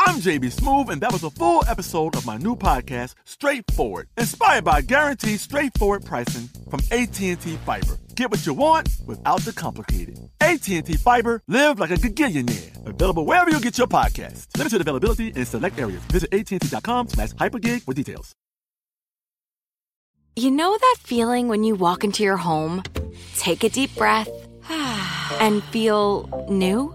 I'm JB Smoove, and that was a full episode of my new podcast, Straightforward, inspired by guaranteed straightforward pricing from AT&T Fiber. Get what you want without the complicated. AT&T Fiber, live like a gigillionaire. Available wherever you get your podcast. Limited availability in select areas. Visit AT&T.com slash hypergig for details. You know that feeling when you walk into your home, take a deep breath, and feel new?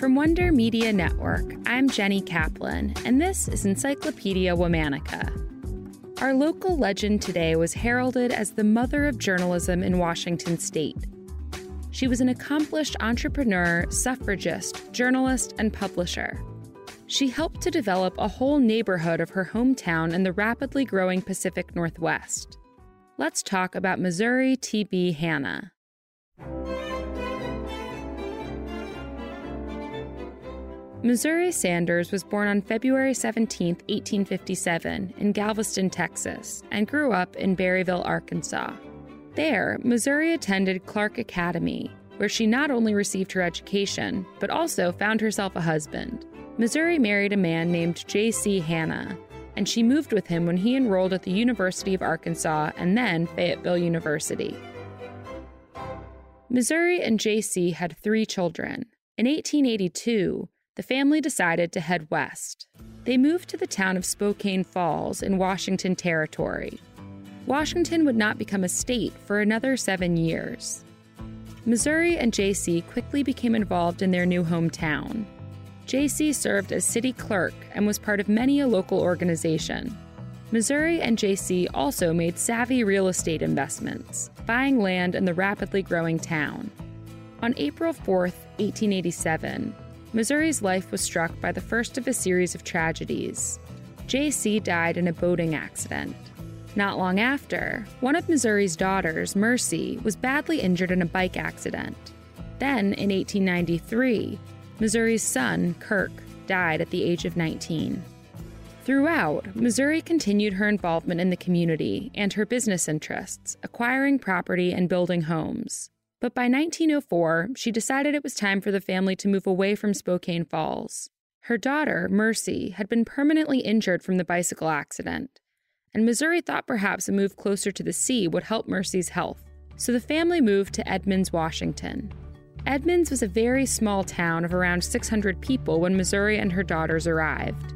From Wonder Media Network, I'm Jenny Kaplan, and this is Encyclopedia Womanica. Our local legend today was heralded as the mother of journalism in Washington state. She was an accomplished entrepreneur, suffragist, journalist, and publisher. She helped to develop a whole neighborhood of her hometown in the rapidly growing Pacific Northwest. Let's talk about Missouri T.B. Hanna. Missouri Sanders was born on February 17, 1857, in Galveston, Texas, and grew up in Berryville, Arkansas. There, Missouri attended Clark Academy, where she not only received her education, but also found herself a husband. Missouri married a man named J.C. Hanna, and she moved with him when he enrolled at the University of Arkansas and then Fayetteville University. Missouri and J.C. had three children. In 1882, the family decided to head west. They moved to the town of Spokane Falls in Washington Territory. Washington would not become a state for another seven years. Missouri and JC quickly became involved in their new hometown. JC served as city clerk and was part of many a local organization. Missouri and JC also made savvy real estate investments, buying land in the rapidly growing town. On April 4, 1887, Missouri's life was struck by the first of a series of tragedies. J.C. died in a boating accident. Not long after, one of Missouri's daughters, Mercy, was badly injured in a bike accident. Then, in 1893, Missouri's son, Kirk, died at the age of 19. Throughout, Missouri continued her involvement in the community and her business interests, acquiring property and building homes. But by 1904, she decided it was time for the family to move away from Spokane Falls. Her daughter, Mercy, had been permanently injured from the bicycle accident, and Missouri thought perhaps a move closer to the sea would help Mercy's health. So the family moved to Edmonds, Washington. Edmonds was a very small town of around 600 people when Missouri and her daughters arrived.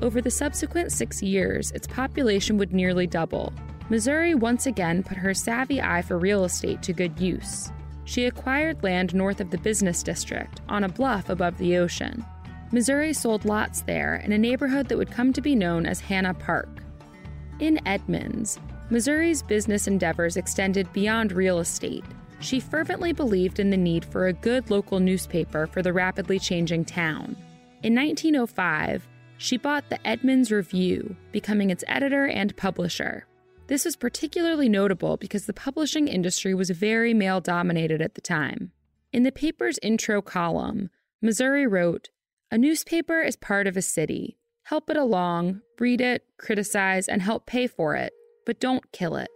Over the subsequent six years, its population would nearly double, Missouri once again put her savvy eye for real estate to good use. She acquired land north of the business district, on a bluff above the ocean. Missouri sold lots there in a neighborhood that would come to be known as Hanna Park. In Edmonds, Missouri's business endeavors extended beyond real estate. She fervently believed in the need for a good local newspaper for the rapidly changing town. In 1905, she bought the Edmonds Review, becoming its editor and publisher. This was particularly notable because the publishing industry was very male dominated at the time. In the paper's intro column, Missouri wrote A newspaper is part of a city. Help it along, read it, criticize, and help pay for it, but don't kill it.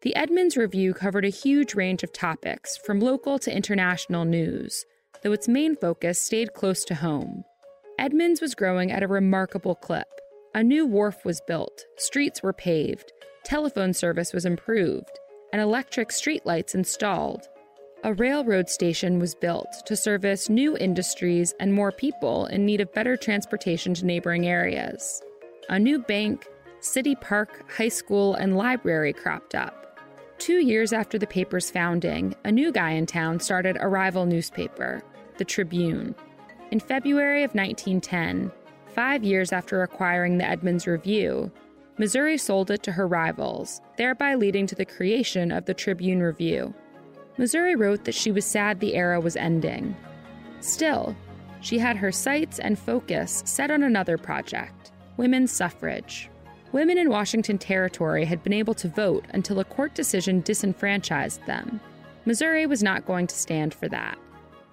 The Edmonds Review covered a huge range of topics, from local to international news. though its main focus stayed close to home. Edmonds was growing at a remarkable clip. A new wharf was built, streets were paved, telephone service was improved, and electric streetlights installed. A railroad station was built to service new industries and more people in need of better transportation to neighboring areas. A new bank, city park, high school, and library cropped up. Two years after the paper's founding, a new guy in town started a rival newspaper, the Tribune. In February of 1910, five years after acquiring the Edmonds Review, Missouri sold it to her rivals, thereby leading to the creation of the Tribune Review. Missouri wrote that she was sad the era was ending. Still, she had her sights and focus set on another project women's suffrage. Women in Washington Territory had been able to vote until a court decision disenfranchised them. Missouri was not going to stand for that.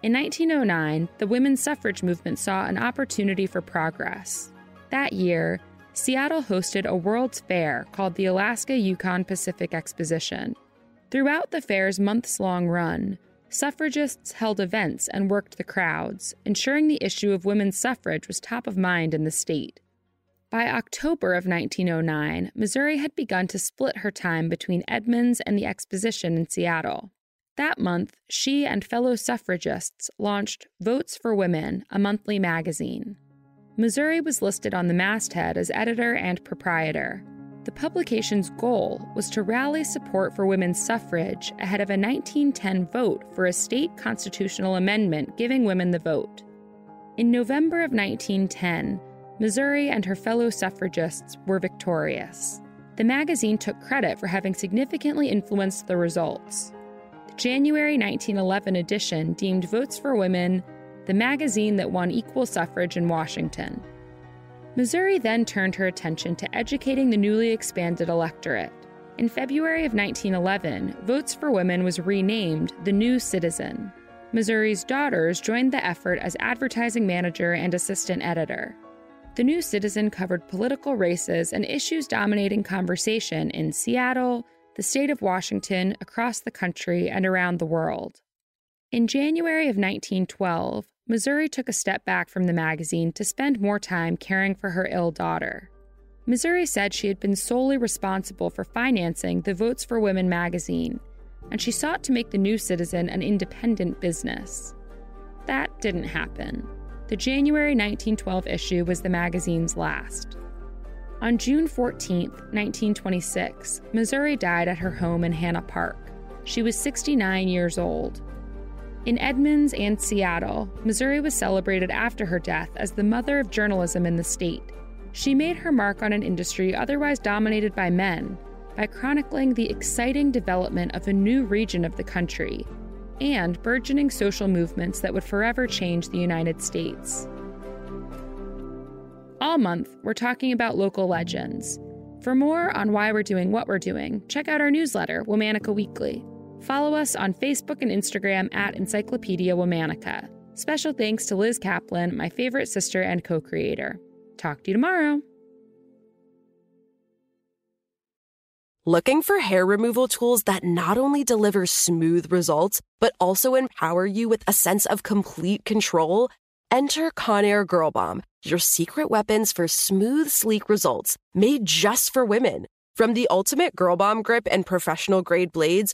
In 1909, the women's suffrage movement saw an opportunity for progress. That year, Seattle hosted a World's Fair called the Alaska Yukon Pacific Exposition. Throughout the fair's months long run, suffragists held events and worked the crowds, ensuring the issue of women's suffrage was top of mind in the state. By October of 1909, Missouri had begun to split her time between Edmonds and the exposition in Seattle. That month, she and fellow suffragists launched Votes for Women, a monthly magazine. Missouri was listed on the masthead as editor and proprietor. The publication's goal was to rally support for women's suffrage ahead of a 1910 vote for a state constitutional amendment giving women the vote. In November of 1910, Missouri and her fellow suffragists were victorious. The magazine took credit for having significantly influenced the results. The January 1911 edition deemed Votes for Women the magazine that won equal suffrage in Washington. Missouri then turned her attention to educating the newly expanded electorate. In February of 1911, Votes for Women was renamed The New Citizen. Missouri's daughters joined the effort as advertising manager and assistant editor. The New Citizen covered political races and issues dominating conversation in Seattle, the state of Washington, across the country, and around the world. In January of 1912, Missouri took a step back from the magazine to spend more time caring for her ill daughter. Missouri said she had been solely responsible for financing the Votes for Women magazine, and she sought to make the New Citizen an independent business. That didn't happen. The January 1912 issue was the magazine's last. On June 14, 1926, Missouri died at her home in Hanna Park. She was 69 years old. In Edmonds and Seattle, Missouri was celebrated after her death as the mother of journalism in the state. She made her mark on an industry otherwise dominated by men by chronicling the exciting development of a new region of the country and burgeoning social movements that would forever change the United States. All month, we're talking about local legends. For more on why we're doing what we're doing, check out our newsletter, Womanica Weekly. Follow us on Facebook and Instagram at Encyclopedia Womanica. Special thanks to Liz Kaplan, my favorite sister and co creator. Talk to you tomorrow. Looking for hair removal tools that not only deliver smooth results, but also empower you with a sense of complete control? Enter Conair Girl Bomb, your secret weapons for smooth, sleek results made just for women. From the ultimate Girl Bomb grip and professional grade blades,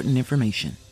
important information.